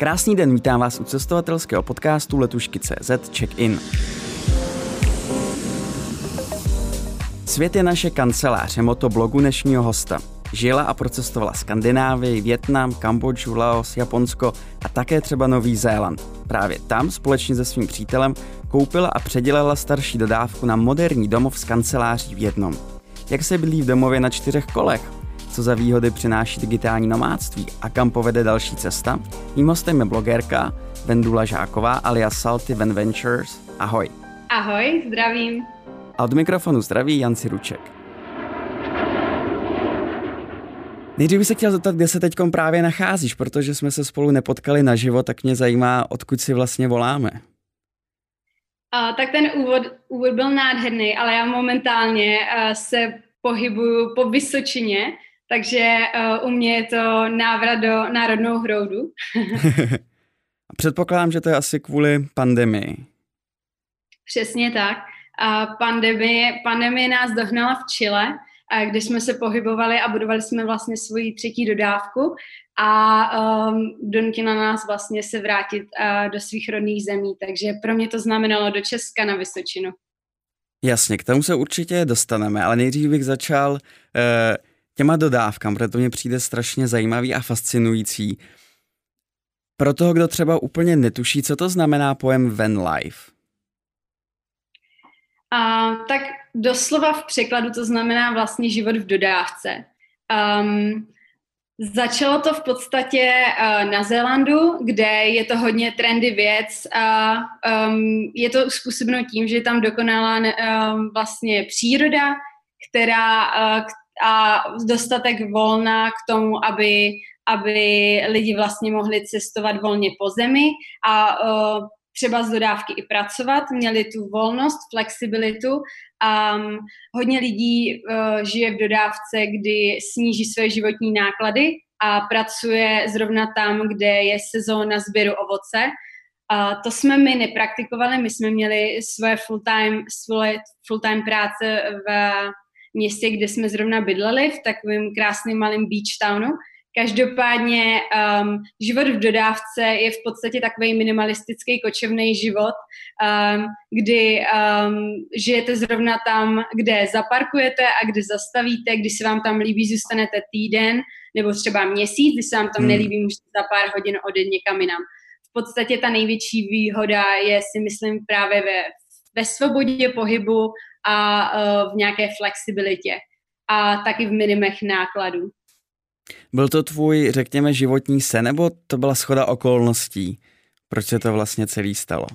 Krásný den, vítám vás u cestovatelského podcastu Letušky.cz Check-in. Svět je naše kancelář, je moto blogu dnešního hosta. Žila a procestovala Skandinávii, Větnam, Kambodžu, Laos, Japonsko a také třeba Nový Zéland. Právě tam společně se svým přítelem koupila a předělala starší dodávku na moderní domov s kanceláří v jednom. Jak se bydlí v domově na čtyřech kolech? Co za výhody přináší digitální nomádství a kam povede další cesta? Mým hostem je blogerka Vendula Žáková alias Salty Van Ventures. Ahoj. Ahoj, zdravím. A od mikrofonu zdraví Jan Siruček. Nejdřív bych se chtěl zeptat, kde se teď právě nacházíš, protože jsme se spolu nepotkali naživo, tak mě zajímá, odkud si vlastně voláme. Uh, tak ten úvod, úvod byl nádherný, ale já momentálně uh, se pohybuju po Vysočině, takže uh, u mě je to návrat do národnou hroudu. A předpokládám, že to je asi kvůli pandemii. Přesně tak. Uh, pandemie, pandemie nás dohnala v Chile, kde jsme se pohybovali a budovali jsme vlastně svoji třetí dodávku a um, donutila nás vlastně se vrátit uh, do svých rodných zemí, takže pro mě to znamenalo do Česka na Vysočinu. Jasně, k tomu se určitě dostaneme, ale nejdřív bych začal uh, těma dodávkám, protože to mě přijde strašně zajímavý a fascinující. Pro toho, kdo třeba úplně netuší, co to znamená pojem van life. A, tak doslova v překladu to znamená vlastně život v dodávce. Um, Začalo to v podstatě uh, na Zélandu, kde je to hodně trendy věc a um, je to způsobeno tím, že je tam dokonalá um, vlastně příroda, která uh, a dostatek volna k tomu, aby, aby lidi vlastně mohli cestovat volně po zemi a uh, třeba z dodávky i pracovat, měli tu volnost, flexibilitu. Um, hodně lidí uh, žije v dodávce, kdy sníží své životní náklady a pracuje zrovna tam, kde je sezóna sběru ovoce. Uh, to jsme my nepraktikovali, my jsme měli svoje full-time, svoje full-time práce v městě, kde jsme zrovna bydleli, v takovém krásném malém beach townu. Každopádně um, život v dodávce je v podstatě takový minimalistický kočevný život, um, kdy um, žijete zrovna tam, kde zaparkujete a kde zastavíte, když se vám tam líbí, zůstanete týden nebo třeba měsíc, když se vám tam hmm. nelíbí, můžete za pár hodin odjet někam jinam. V podstatě ta největší výhoda je, si myslím, právě ve, ve svobodě pohybu a uh, v nějaké flexibilitě a taky v minimech nákladů. Byl to tvůj, řekněme, životní sen, nebo to byla schoda okolností? Proč se to vlastně celý stalo?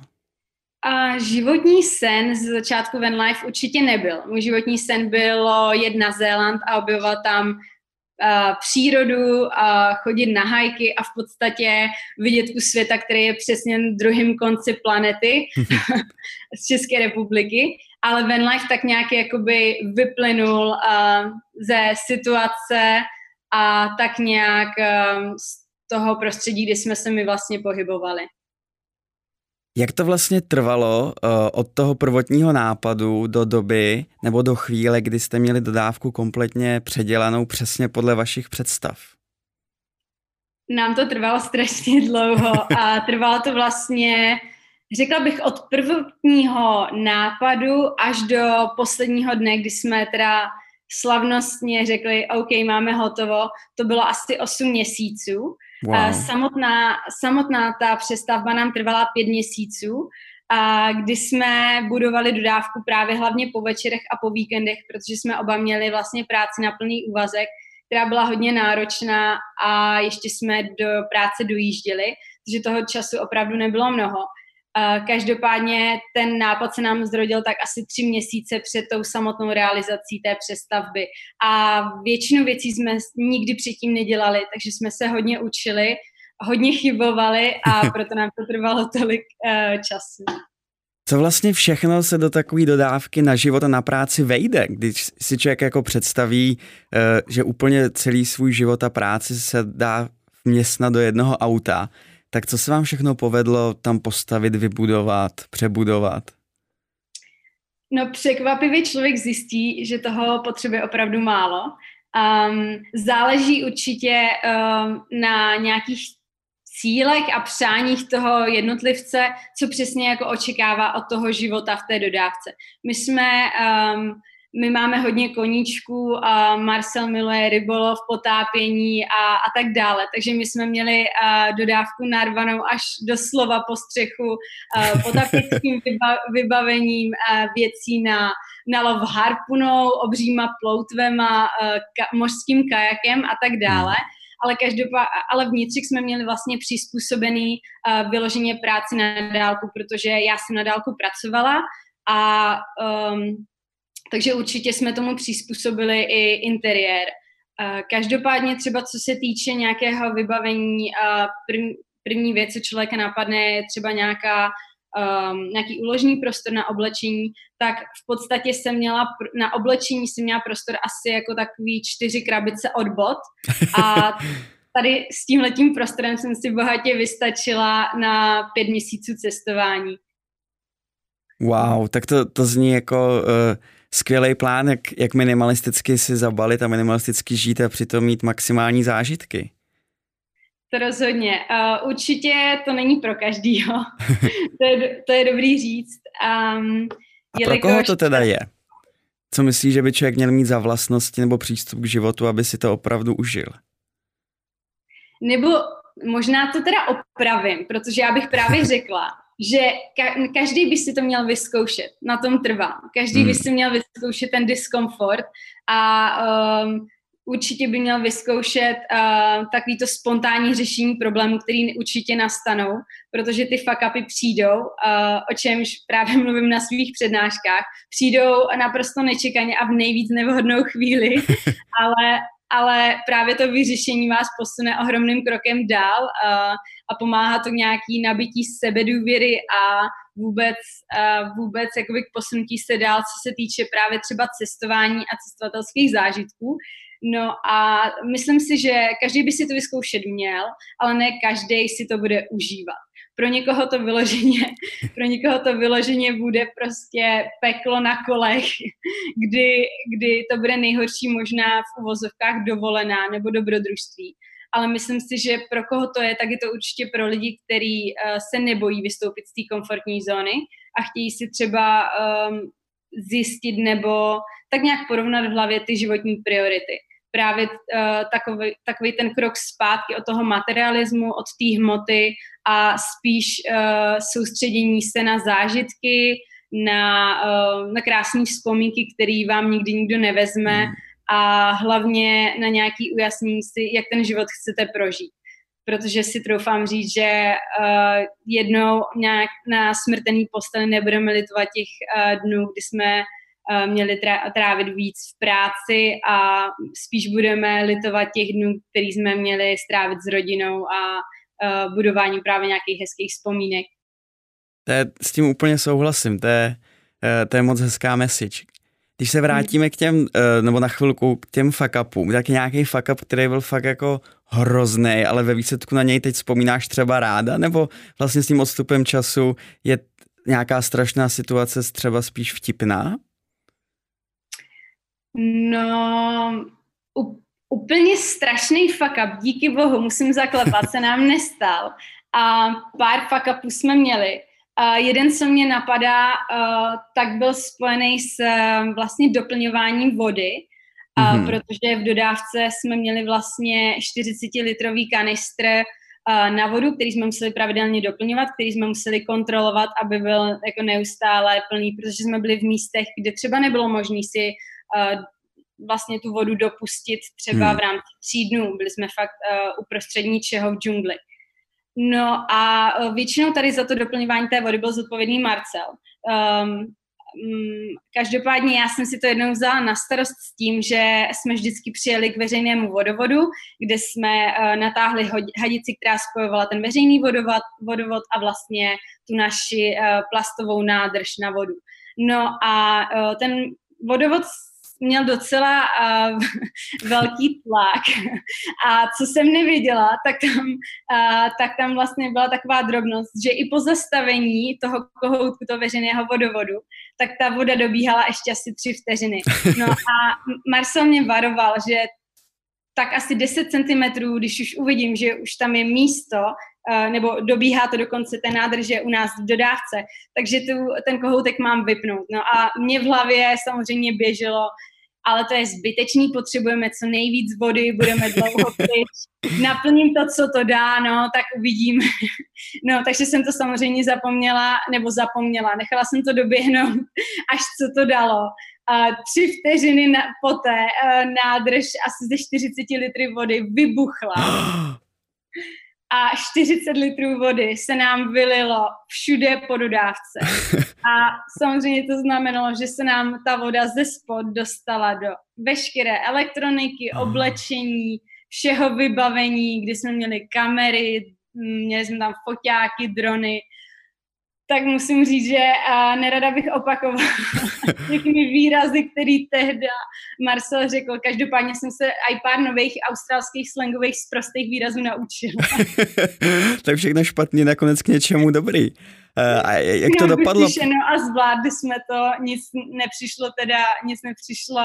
A životní sen z začátku Van Life určitě nebyl. Můj životní sen bylo jet na Zéland a objevovat tam přírodu a chodit na hajky a v podstatě vidět kus světa, který je přesně na druhém konci planety z České republiky. Ale Van Life tak nějak jakoby vyplynul uh, ze situace, a tak nějak ehm, z toho prostředí, kdy jsme se mi vlastně pohybovali. Jak to vlastně trvalo uh, od toho prvotního nápadu do doby nebo do chvíle, kdy jste měli dodávku kompletně předělanou přesně podle vašich představ? Nám to trvalo strašně dlouho a trvalo to vlastně, řekla bych, od prvotního nápadu až do posledního dne, kdy jsme teda slavnostně řekli, OK, máme hotovo. To bylo asi 8 měsíců. Wow. Samotná, samotná ta přestavba nám trvala pět měsíců, a kdy jsme budovali dodávku právě hlavně po večerech a po víkendech, protože jsme oba měli vlastně práci na plný úvazek, která byla hodně náročná a ještě jsme do práce dojížděli, takže toho času opravdu nebylo mnoho. Každopádně ten nápad se nám zrodil tak asi tři měsíce před tou samotnou realizací té přestavby. A většinu věcí jsme nikdy předtím nedělali, takže jsme se hodně učili, hodně chybovali a proto nám to trvalo tolik uh, času. Co vlastně všechno se do takové dodávky na život a na práci vejde, když si člověk jako představí, eh, že úplně celý svůj život a práci se dá vměstnat do jednoho auta, tak co se vám všechno povedlo tam postavit, vybudovat, přebudovat? No překvapivě člověk zjistí, že toho potřebuje opravdu málo. Um, záleží určitě um, na nějakých cílech a přáních toho jednotlivce, co přesně jako očekává od toho života v té dodávce. My jsme um, my máme hodně koníčků, a Marcel miluje rybolov, potápění a, a tak dále. Takže my jsme měli uh, dodávku narvanou až do slova po střechu, uh, potápěckým vyba, vybavením uh, věcí na, na lov harpunou, obříma ploutvema, uh, ka, mořským kajakem a tak dále. Ale každopádně, ale vnitřek jsme měli vlastně přizpůsobený uh, vyloženě práci na dálku, protože já jsem na dálku pracovala a um, takže určitě jsme tomu přizpůsobili i interiér. Každopádně třeba co se týče nějakého vybavení, první věc, co člověka napadne, je třeba nějaká um, nějaký uložný prostor na oblečení, tak v podstatě jsem měla, na oblečení jsem měla prostor asi jako takový čtyři krabice od bot a tady s tím letím prostorem jsem si bohatě vystačila na pět měsíců cestování. Wow, tak to, to zní jako uh, skvělý plán, jak, jak minimalisticky si zabalit a minimalisticky žít a přitom mít maximální zážitky. To rozhodně. Uh, určitě to není pro každýho. to, je, to je dobrý říct. Um, a pro koho to teda je? Co myslíš, že by člověk měl mít za vlastnosti nebo přístup k životu, aby si to opravdu užil? Nebo možná to teda opravím, protože já bych právě řekla, že ka- každý by si to měl vyzkoušet, na tom trvám. Každý hmm. by si měl vyzkoušet ten diskomfort a um, určitě by měl vyzkoušet uh, takovýto spontánní řešení problémů, který určitě nastanou, protože ty fuck upy přijdou, uh, o čemž právě mluvím na svých přednáškách, přijdou naprosto nečekaně a v nejvíc nevhodnou chvíli, ale ale právě to vyřešení vás posune ohromným krokem dál a, a pomáhá to nějaký nabití sebedůvěry a vůbec, a vůbec jakoby k posunutí se dál, co se týče právě třeba cestování a cestovatelských zážitků. No a myslím si, že každý by si to vyzkoušet měl, ale ne každý si to bude užívat pro někoho to vyloženě, pro někoho to vyloženě bude prostě peklo na kolech, kdy, kdy to bude nejhorší možná v uvozovkách dovolená nebo dobrodružství. Ale myslím si, že pro koho to je, tak je to určitě pro lidi, kteří uh, se nebojí vystoupit z té komfortní zóny a chtějí si třeba um, zjistit nebo tak nějak porovnat v hlavě ty životní priority právě uh, takový, takový ten krok zpátky od toho materialismu, od té hmoty a spíš uh, soustředění se na zážitky, na, uh, na krásné vzpomínky, které vám nikdy nikdo nevezme mm. a hlavně na nějaký ujasnění si, jak ten život chcete prožít. Protože si troufám říct, že uh, jednou nějak na smrtelný posteli nebudeme litovat těch uh, dnů, kdy jsme Eh, měli trávit víc v práci a spíš budeme litovat těch dnů, který jsme měli strávit s rodinou a uh, budováním právě nějakých hezkých vzpomínek. To je, s tím úplně souhlasím, to je, uh, to je moc hezká message. Když se vrátíme k těm, nebo na chvilku k těm fuck upům, tak nějaký fuck up, který byl fakt jako hrozný, ale ve výsledku na něj teď vzpomínáš třeba ráda, nebo vlastně s tím odstupem času je nějaká strašná situace třeba spíš vtipná? No, úplně strašný fuck up, díky bohu, musím zaklepat, se nám nestal. A pár fuck upů jsme měli. Uh, jeden, co mě napadá, uh, tak byl spojený s uh, vlastně doplňováním vody, mm-hmm. protože v dodávce jsme měli vlastně 40-litrový kanistr uh, na vodu, který jsme museli pravidelně doplňovat, který jsme museli kontrolovat, aby byl jako neustále plný, protože jsme byli v místech, kde třeba nebylo možné si uh, vlastně tu vodu dopustit třeba hmm. v rámci tří dnů. Byli jsme fakt uh, uprostřed ničeho v džungli. No a uh, většinou tady za to doplňování té vody byl zodpovědný Marcel. Um, každopádně já jsem si to jednou vzala na starost s tím, že jsme vždycky přijeli k veřejnému vodovodu, kde jsme uh, natáhli hadici, která spojovala ten veřejný vodovod, vodovod a vlastně tu naši uh, plastovou nádrž na vodu. No a uh, ten vodovod měl docela uh, velký tlak. A co jsem nevěděla, tak tam, uh, tak tam vlastně byla taková drobnost, že i po zastavení toho kohoutku, toho veřejného vodovodu, tak ta voda dobíhala ještě asi tři vteřiny. No a Marcel mě varoval, že tak asi 10 cm, když už uvidím, že už tam je místo, nebo dobíhá to dokonce té nádrže u nás v dodávce, takže tu, ten kohoutek mám vypnout. No a mě v hlavě samozřejmě běželo, ale to je zbytečný, potřebujeme co nejvíc vody, budeme dlouho pryč, naplním to, co to dá, no, tak uvidím. No, takže jsem to samozřejmě zapomněla, nebo zapomněla, nechala jsem to doběhnout, až co to dalo. A tři vteřiny na, poté uh, nádrž asi ze 40 litry vody vybuchla. a 40 litrů vody se nám vylilo všude po dodávce. A samozřejmě to znamenalo, že se nám ta voda ze spod dostala do veškeré elektroniky, oblečení, všeho vybavení, kdy jsme měli kamery, měli jsme tam foťáky, drony, tak musím říct, že a nerada bych opakovala všechny výrazy, který tehda Marcel řekl. Každopádně jsem se i pár nových australských slangových sprostých výrazů naučila. tak všechno špatně, nakonec k něčemu dobrý. A jak to no, dopadlo? A zvládli jsme to, nic nepřišlo teda, nic nepřišlo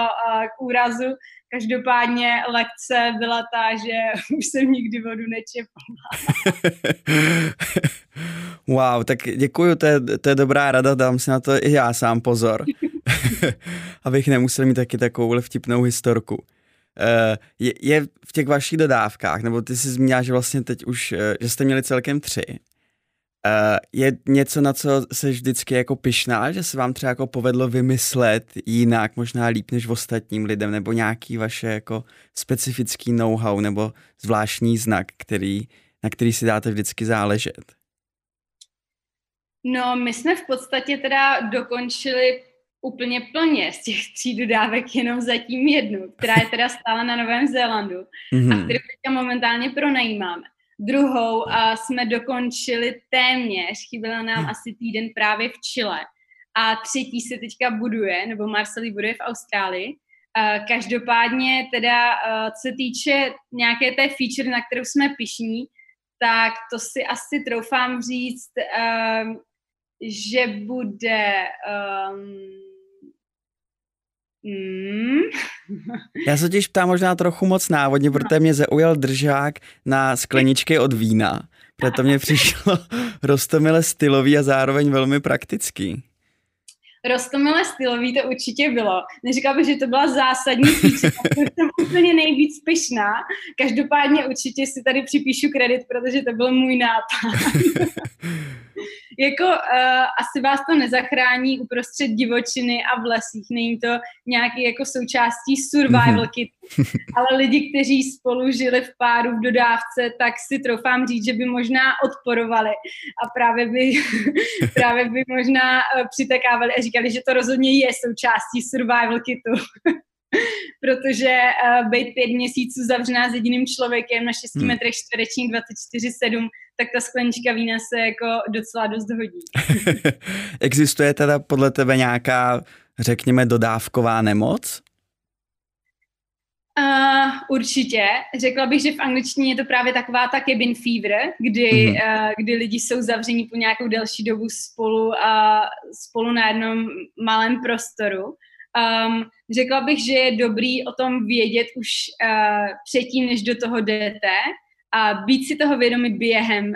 k úrazu. Každopádně lekce byla ta, že už jsem nikdy vodu nečepala. wow, tak děkuju, to je, to je dobrá rada, dám si na to i já sám pozor, abych nemusel mít taky takovou vtipnou historku. Uh, je, je v těch vašich dodávkách, nebo ty jsi zmínila, že vlastně teď už, že jste měli celkem tři, Uh, je něco, na co se vždycky jako pyšná, že se vám třeba jako povedlo vymyslet jinak, možná líp než v ostatním lidem, nebo nějaký vaše jako specifický know-how nebo zvláštní znak, který, na který si dáte vždycky záležet? No, my jsme v podstatě teda dokončili úplně plně z těch tří dodávek jenom zatím jednu, která je teda stále na Novém Zélandu mm-hmm. a mhm. kterou teďka momentálně pronajímáme. Druhou a jsme dokončili téměř, chyběla nám hmm. asi týden právě v Chile. A třetí se teďka buduje, nebo Marcelí buduje v Austrálii. Každopádně teda, co se týče nějaké té feature, na kterou jsme pišní, tak to si asi troufám říct, že bude um, Mm. Já se těž ptám možná trochu moc návodně, protože mě zaujal držák na skleničky od vína. Proto mě přišlo rostomile stylový a zároveň velmi praktický. Rostomile stylový to určitě bylo. Neříkala bych, že to byla zásadní feature, jsem úplně nejvíc pyšná. Každopádně určitě si tady připíšu kredit, protože to byl můj nápad. jako uh, asi vás to nezachrání uprostřed divočiny a v lesích. Není to nějaký jako součástí survival mhm. kit. Ale lidi, kteří spolu žili v páru v dodávce, tak si troufám říct, že by možná odporovali a právě by, právě by možná uh, přitekávali a říkali, že to rozhodně je součástí survival kitu. protože uh, být pět měsíců zavřená s jediným člověkem na 6 hmm. metrech čtverečních 24-7, tak ta sklenička vína se jako docela dost hodí. Existuje teda podle tebe nějaká, řekněme, dodávková nemoc? Uh, určitě. Řekla bych, že v angličtině je to právě taková ta cabin fever, kdy, mm-hmm. uh, kdy lidi jsou zavření po nějakou delší dobu spolu a spolu na jednom malém prostoru. Um, řekla bych, že je dobrý o tom vědět už uh, předtím, než do toho jdete a být si toho vědomi během uh,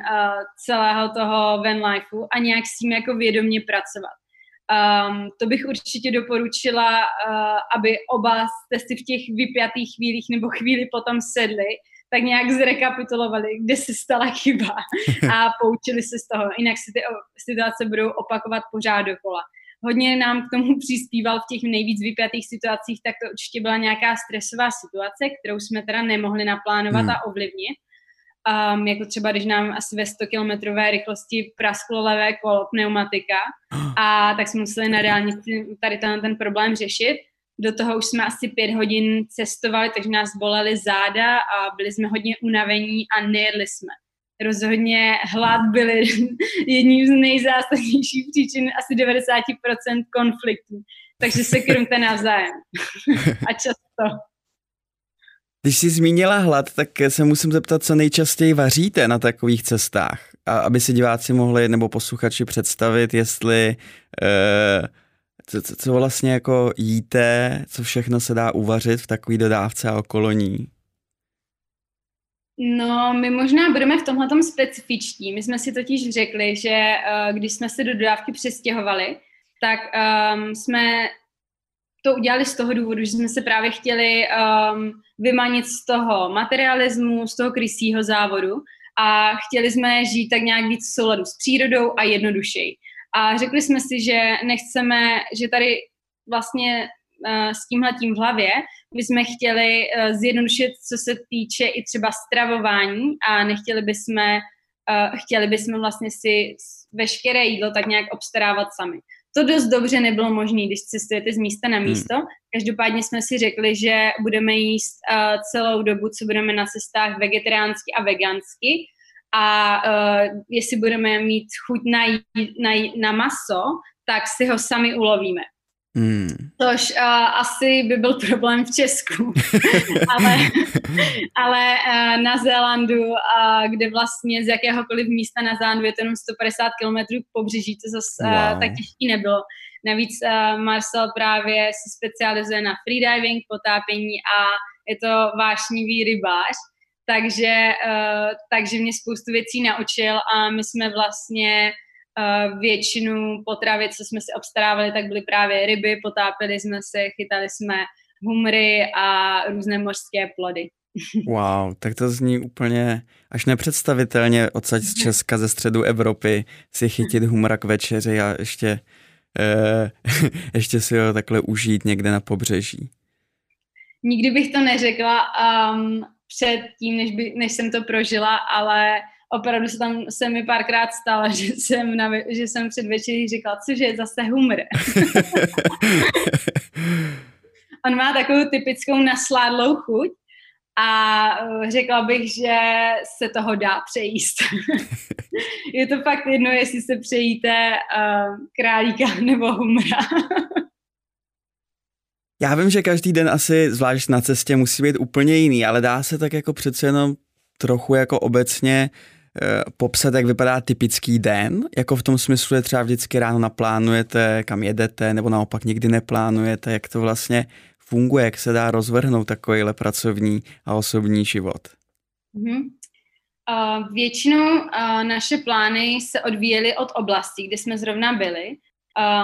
celého toho van lifeu a nějak s tím jako vědomě pracovat. Um, to bych určitě doporučila, uh, aby oba jste si v těch vypjatých chvílích nebo chvíli potom sedli, tak nějak zrekapitulovali, kde se stala chyba a poučili se z toho. Jinak si ty situace budou opakovat pořád dokola hodně nám k tomu přispíval v těch nejvíc vypjatých situacích, tak to určitě byla nějaká stresová situace, kterou jsme teda nemohli naplánovat hmm. a ovlivnit. Um, jako třeba, když nám asi ve 100 kilometrové rychlosti prasklo levé kolo pneumatika a tak jsme museli na dálnici tady ten, ten problém řešit. Do toho už jsme asi pět hodin cestovali, takže nás bolely záda a byli jsme hodně unavení a nejedli jsme rozhodně hlad byl jedním z nejzásadnějších příčin asi 90% konfliktů. Takže se krmte navzájem. A často. Když jsi zmínila hlad, tak se musím zeptat, co nejčastěji vaříte na takových cestách, a aby si diváci mohli nebo posluchači představit, jestli uh, co, co, vlastně jako jíte, co všechno se dá uvařit v takové dodávce a okolo ní. No, my možná budeme v tomhle specifičtí. My jsme si totiž řekli, že uh, když jsme se do dodávky přestěhovali, tak um, jsme to udělali z toho důvodu, že jsme se právě chtěli um, vymanit z toho materialismu, z toho krysího závodu a chtěli jsme žít tak nějak víc v souladu s přírodou a jednodušeji. A řekli jsme si, že nechceme, že tady vlastně uh, s tímhletím v hlavě bychom chtěli uh, zjednodušit, co se týče i třeba stravování a nechtěli bychom, uh, chtěli bychom vlastně si veškeré jídlo tak nějak obstarávat sami. To dost dobře nebylo možné, když cestujete z místa na hmm. místo. Hmm. Každopádně jsme si řekli, že budeme jíst uh, celou dobu, co budeme na cestách vegetariánsky a vegansky. A uh, jestli budeme mít chuť na, na, na maso, tak si ho sami ulovíme. Hmm. Což uh, asi by byl problém v Česku, ale, ale uh, na Zélandu, uh, kde vlastně z jakéhokoliv místa na Zélandu je to jenom 150 km k pobřeží, to zase uh, wow. tak těžký nebylo. Navíc uh, Marcel právě se specializuje na freediving, potápění a je to vášnivý rybář, takže, uh, takže mě spoustu věcí naučil a my jsme vlastně většinu potravy, co jsme si obstarávali, tak byly právě ryby, potápili jsme se, chytali jsme humry a různé mořské plody. Wow, tak to zní úplně až nepředstavitelně odsaď z Česka, ze středu Evropy si chytit humra k večeři a ještě, eh, ještě si ho takhle užít někde na pobřeží. Nikdy bych to neřekla um, před tím, než, by, než jsem to prožila, ale opravdu se tam se mi párkrát stalo, že jsem, na, že jsem před večeří říkala, cože je zase humor. On má takovou typickou nasládlou chuť a eh, řekla bych, že se toho dá přejíst. je to fakt jedno, jestli se přejíte uh, králíka nebo humra. Já vím, že každý den asi, zvlášť na cestě, musí být úplně jiný, ale dá se tak jako přece jenom trochu jako obecně Eh, popsat, jak vypadá typický den, jako v tom smyslu, že třeba vždycky ráno naplánujete, kam jedete, nebo naopak nikdy neplánujete, jak to vlastně funguje, jak se dá rozvrhnout takovýhle pracovní a osobní život? Mm-hmm. Uh, většinou uh, naše plány se odvíjely od oblasti, kde jsme zrovna byli,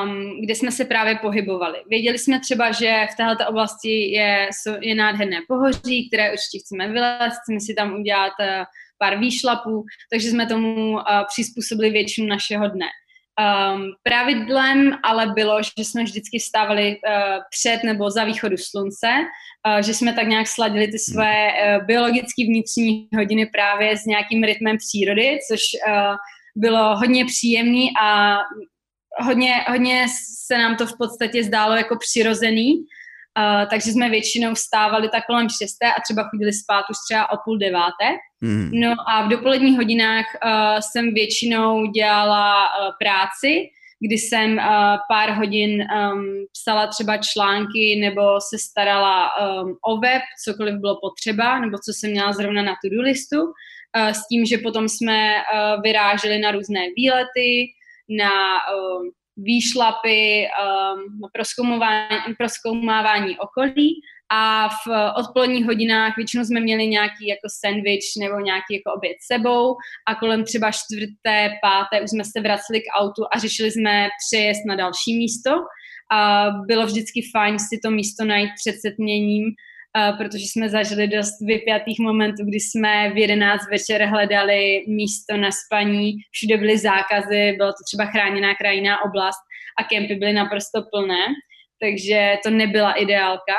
um, kde jsme se právě pohybovali. Věděli jsme třeba, že v této oblasti je, je nádherné pohoří, které určitě chceme vylézt, chceme si tam udělat uh, pár výšlapů, takže jsme tomu uh, přizpůsobili většinu našeho dne. Um, pravidlem ale bylo, že jsme vždycky vstávali uh, před nebo za východu slunce, uh, že jsme tak nějak sladili ty své uh, biologické vnitřní hodiny právě s nějakým rytmem přírody, což uh, bylo hodně příjemný a hodně, hodně se nám to v podstatě zdálo jako přirozený, Uh, takže jsme většinou vstávali tak kolem šesté a třeba chodili spát už třeba o půl deváté. Mm. No a v dopoledních hodinách uh, jsem většinou dělala uh, práci, kdy jsem uh, pár hodin um, psala třeba články nebo se starala um, o web, cokoliv bylo potřeba, nebo co jsem měla zrovna na to-do listu, uh, s tím, že potom jsme uh, vyráželi na různé výlety, na uh, výšlapy, um, proskoumávání, proskoumávání okolí a v odpoledních hodinách většinou jsme měli nějaký jako sandwich nebo nějaký jako oběd sebou a kolem třeba čtvrté, páté už jsme se vraceli k autu a řešili jsme přejezd na další místo. A bylo vždycky fajn si to místo najít před setměním, protože jsme zažili dost vypjatých momentů, kdy jsme v 11 večer hledali místo na spaní, všude byly zákazy, bylo to třeba chráněná krajinná oblast a kempy byly naprosto plné, takže to nebyla ideálka.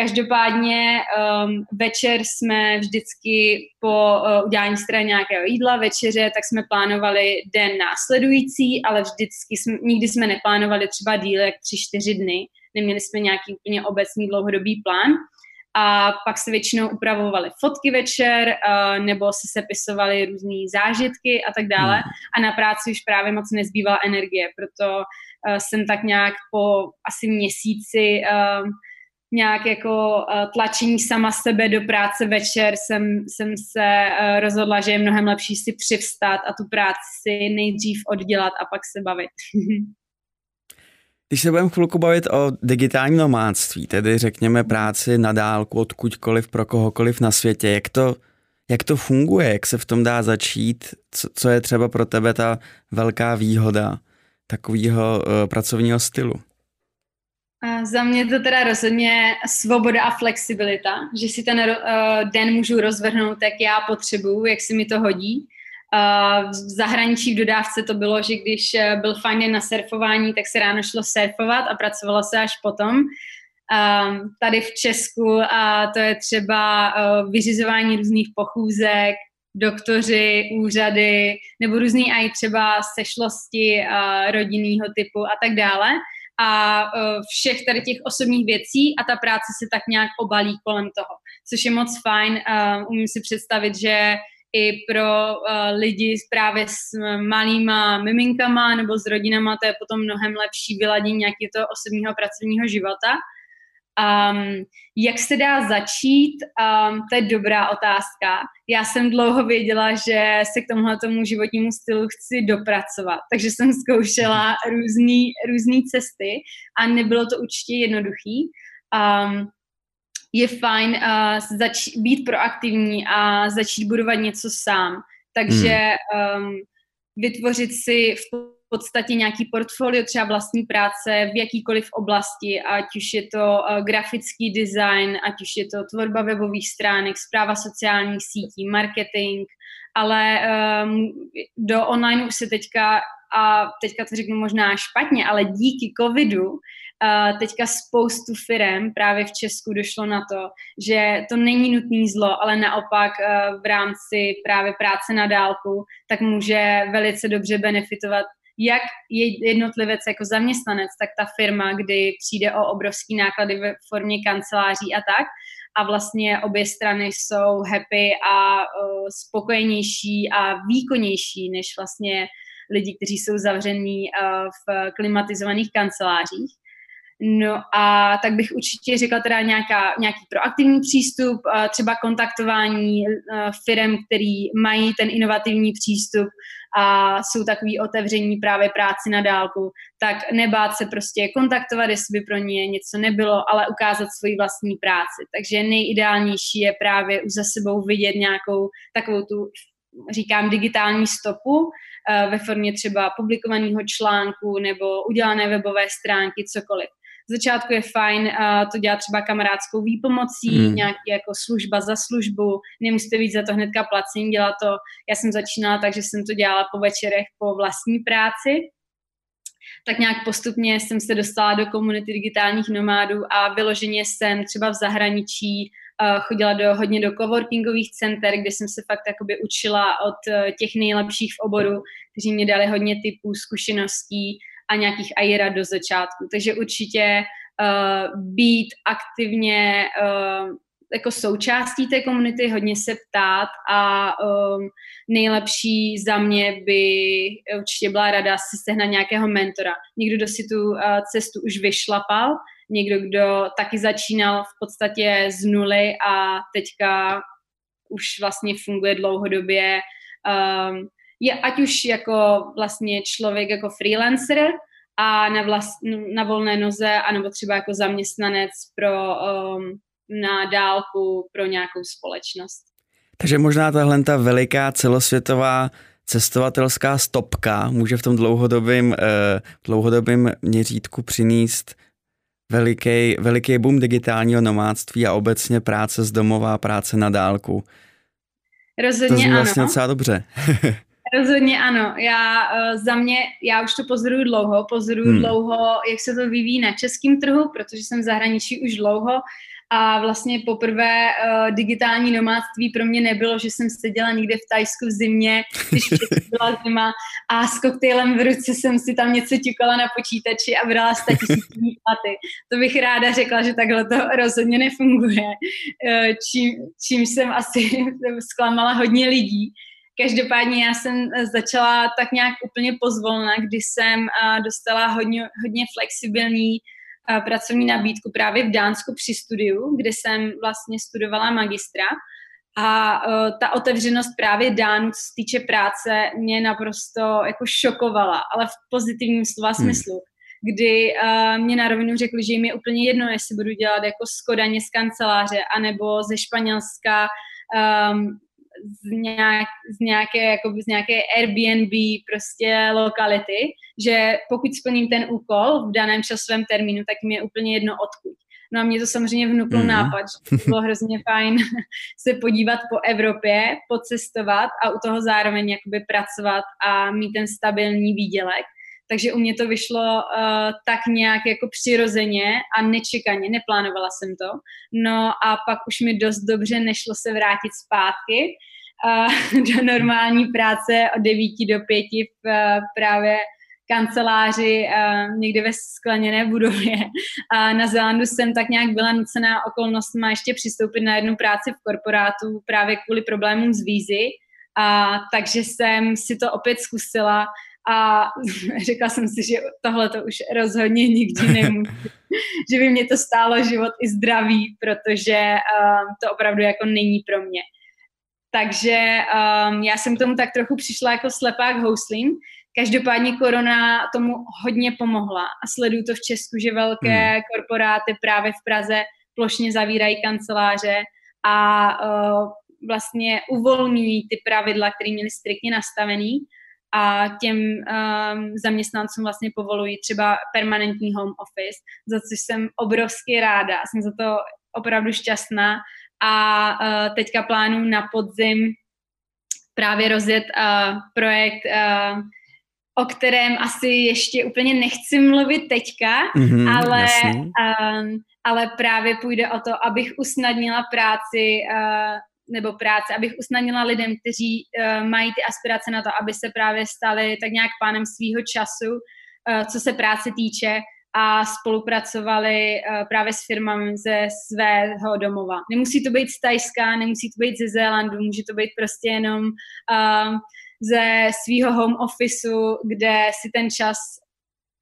Každopádně um, večer jsme vždycky po uh, udělání strany nějakého jídla, večeře, tak jsme plánovali den následující, ale vždycky jsme, nikdy jsme neplánovali třeba díl jak tři, čtyři dny. Neměli jsme nějaký úplně obecný dlouhodobý plán a pak se většinou upravovaly fotky večer uh, nebo se sepisovaly různé zážitky a tak dále hmm. a na práci už právě moc nezbývala energie, proto uh, jsem tak nějak po asi měsíci uh, nějak jako uh, tlačení sama sebe do práce večer jsem, jsem se uh, rozhodla, že je mnohem lepší si přivstat a tu práci nejdřív oddělat a pak se bavit. Když se budeme chvilku bavit o digitálním nomádství, tedy řekněme práci na dálku odkudkoliv pro kohokoliv na světě, jak to, Jak to funguje, jak se v tom dá začít, co, co je třeba pro tebe ta velká výhoda takového uh, pracovního stylu? A za mě to teda rozhodně svoboda a flexibilita, že si ten uh, den můžu rozvrhnout, jak já potřebuju, jak si mi to hodí. Uh, v zahraničí v dodávce to bylo, že když uh, byl fajn na surfování, tak se ráno šlo surfovat a pracovalo se až potom. Uh, tady v Česku uh, to je třeba uh, vyřizování různých pochůzek, doktoři, úřady nebo různý i třeba sešlosti rodinného typu a tak dále a všech tady těch osobních věcí a ta práce se tak nějak obalí kolem toho, což je moc fajn. Uh, umím si představit, že i pro uh, lidi právě s malýma miminkama nebo s rodinama to je potom mnohem lepší vyladění nějakého toho osobního pracovního života. Um, jak se dá začít? Um, to je dobrá otázka. Já jsem dlouho věděla, že se k tomuhle tomu životnímu stylu chci dopracovat, takže jsem zkoušela různé cesty a nebylo to určitě jednoduchý. Um, je fajn uh, zač- být proaktivní a začít budovat něco sám. Takže um, vytvořit si v podstatě nějaký portfolio třeba vlastní práce v jakýkoliv oblasti, ať už je to uh, grafický design, ať už je to tvorba webových stránek, zpráva sociálních sítí, marketing, ale um, do online už se teďka, a teďka to řeknu možná špatně, ale díky covidu uh, teďka spoustu firm právě v Česku došlo na to, že to není nutný zlo, ale naopak uh, v rámci právě práce na dálku, tak může velice dobře benefitovat jak je jednotlivec jako zaměstnanec, tak ta firma, kdy přijde o obrovský náklady ve formě kanceláří a tak. A vlastně obě strany jsou happy a uh, spokojenější a výkonnější než vlastně lidi, kteří jsou zavření uh, v klimatizovaných kancelářích. No a tak bych určitě řekla teda nějaká, nějaký proaktivní přístup, třeba kontaktování firm, který mají ten inovativní přístup a jsou takový otevření právě práci na dálku, tak nebát se prostě kontaktovat, jestli by pro ně něco nebylo, ale ukázat svoji vlastní práci. Takže nejideálnější je právě už za sebou vidět nějakou takovou tu říkám digitální stopu ve formě třeba publikovaného článku nebo udělané webové stránky, cokoliv. Začátku je fajn uh, to dělat třeba kamarádskou výpomocí, mm. nějaký jako služba za službu, nemusíte víc za to hnedka placení, dělat to, já jsem začínala tak, že jsem to dělala po večerech po vlastní práci, tak nějak postupně jsem se dostala do komunity digitálních nomádů a vyloženě jsem třeba v zahraničí chodila do, hodně do coworkingových center, kde jsem se fakt jakoby učila od uh, těch nejlepších v oboru, kteří mě dali hodně typů, zkušeností, a nějakých ajera do začátku. Takže určitě uh, být aktivně uh, jako součástí té komunity, hodně se ptát a um, nejlepší za mě by určitě byla rada si sehnat nějakého mentora. Někdo, kdo si tu uh, cestu už vyšlapal, někdo, kdo taky začínal v podstatě z nuly a teďka už vlastně funguje dlouhodobě um, je ať už jako vlastně člověk jako freelancer a na, vlast, na volné noze, anebo třeba jako zaměstnanec pro um, na dálku pro nějakou společnost. Takže možná tahle ta veliká celosvětová cestovatelská stopka může v tom dlouhodobém, eh, dlouhodobém měřítku přinést veliký, veliký boom digitálního nomádství a obecně práce z domova, práce na dálku. Rozhodně to zní vlastně ano. docela dobře. Rozhodně ano. Já uh, za mě, já už to pozoruju dlouho, pozoruju hmm. dlouho, jak se to vyvíjí na českém trhu, protože jsem v zahraničí už dlouho a vlastně poprvé uh, digitální nomádství pro mě nebylo, že jsem seděla někde v Tajsku v zimě, když byla zima a s koktejlem v ruce jsem si tam něco ťukala na počítači a brala statisíční platy. To bych ráda řekla, že takhle to rozhodně nefunguje, uh, čím, čím jsem asi zklamala hodně lidí. Každopádně já jsem eh, začala tak nějak úplně pozvolna, kdy jsem eh, dostala hodně, hodně flexibilní pracovní nabídku právě v Dánsku při studiu, kde jsem vlastně studovala magistra. A uh, ta otevřenost právě Dánů, co se týče práce, mě naprosto jako šokovala, ale v pozitivním slova hmm. smyslu. Kdy uh, mě na rovinu řekli, že jim je úplně jedno, jestli budu dělat jako z Kodaně z kanceláře, anebo ze Španělska um, z, nějak, z, nějaké, jakoby z nějaké Airbnb prostě lokality, že pokud splním ten úkol v daném časovém termínu, tak mi je úplně jedno odkud. No a mě to samozřejmě vnuklo mm-hmm. nápad, že to bylo hrozně fajn se podívat po Evropě, pocestovat a u toho zároveň jakoby pracovat a mít ten stabilní výdělek. Takže u mě to vyšlo uh, tak nějak jako přirozeně a nečekaně, neplánovala jsem to. No a pak už mi dost dobře nešlo se vrátit zpátky uh, do normální práce od 9 do 5 v uh, právě kanceláři uh, někde ve skleněné budově. A na Zélandu jsem tak nějak byla nucená okolnostma ještě přistoupit na jednu práci v korporátu právě kvůli problémům z vízy. A takže jsem si to opět zkusila a řekla jsem si, že tohle to už rozhodně nikdy nemůžu. že by mě to stálo život i zdraví, protože um, to opravdu jako není pro mě. Takže um, já jsem k tomu tak trochu přišla jako slepák houslím. Každopádně korona tomu hodně pomohla a sleduju to v Česku, že velké hmm. korporáty právě v Praze plošně zavírají kanceláře a uh, vlastně uvolňují ty pravidla, které měly striktně nastavený a těm um, zaměstnancům vlastně povolují třeba permanentní home office, za což jsem obrovsky ráda. Jsem za to opravdu šťastná a uh, teďka plánuji na podzim právě rozjet uh, projekt, uh, o kterém asi ještě úplně nechci mluvit teďka, mm-hmm, ale, um, ale právě půjde o to, abych usnadnila práci uh, nebo práce, abych usnadnila lidem, kteří uh, mají ty aspirace na to, aby se právě stali tak nějak pánem svýho času, uh, co se práce týče a spolupracovali uh, právě s firmami ze svého domova. Nemusí to být z Tajska, nemusí to být ze Zélandu, může to být prostě jenom uh, ze svého home officeu, kde si ten čas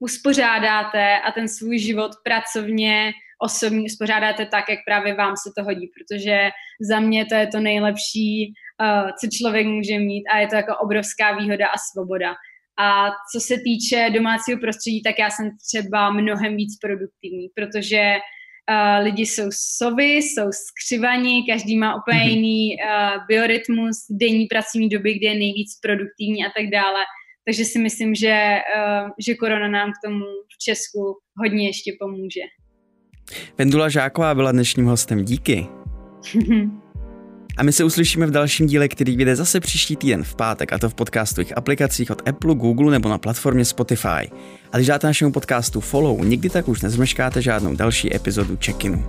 uspořádáte a ten svůj život pracovně osobní uspořádáte tak, jak právě vám se to hodí, protože za mě to je to nejlepší, uh, co člověk může mít a je to jako obrovská výhoda a svoboda. A co se týče domácího prostředí, tak já jsem třeba mnohem víc produktivní, protože uh, lidi jsou sovy, jsou skřivaní, každý má úplně mm-hmm. jiný uh, biorytmus, denní pracovní doby, kde je nejvíc produktivní a tak dále. Takže si myslím, že, uh, že korona nám k tomu v Česku hodně ještě pomůže. Vendula Žáková byla dnešním hostem. Díky. A my se uslyšíme v dalším díle, který vyjde zase příští týden v pátek, a to v podcastových aplikacích od Apple, Google nebo na platformě Spotify. A když dáte našemu podcastu follow, nikdy tak už nezmeškáte žádnou další epizodu check-inu.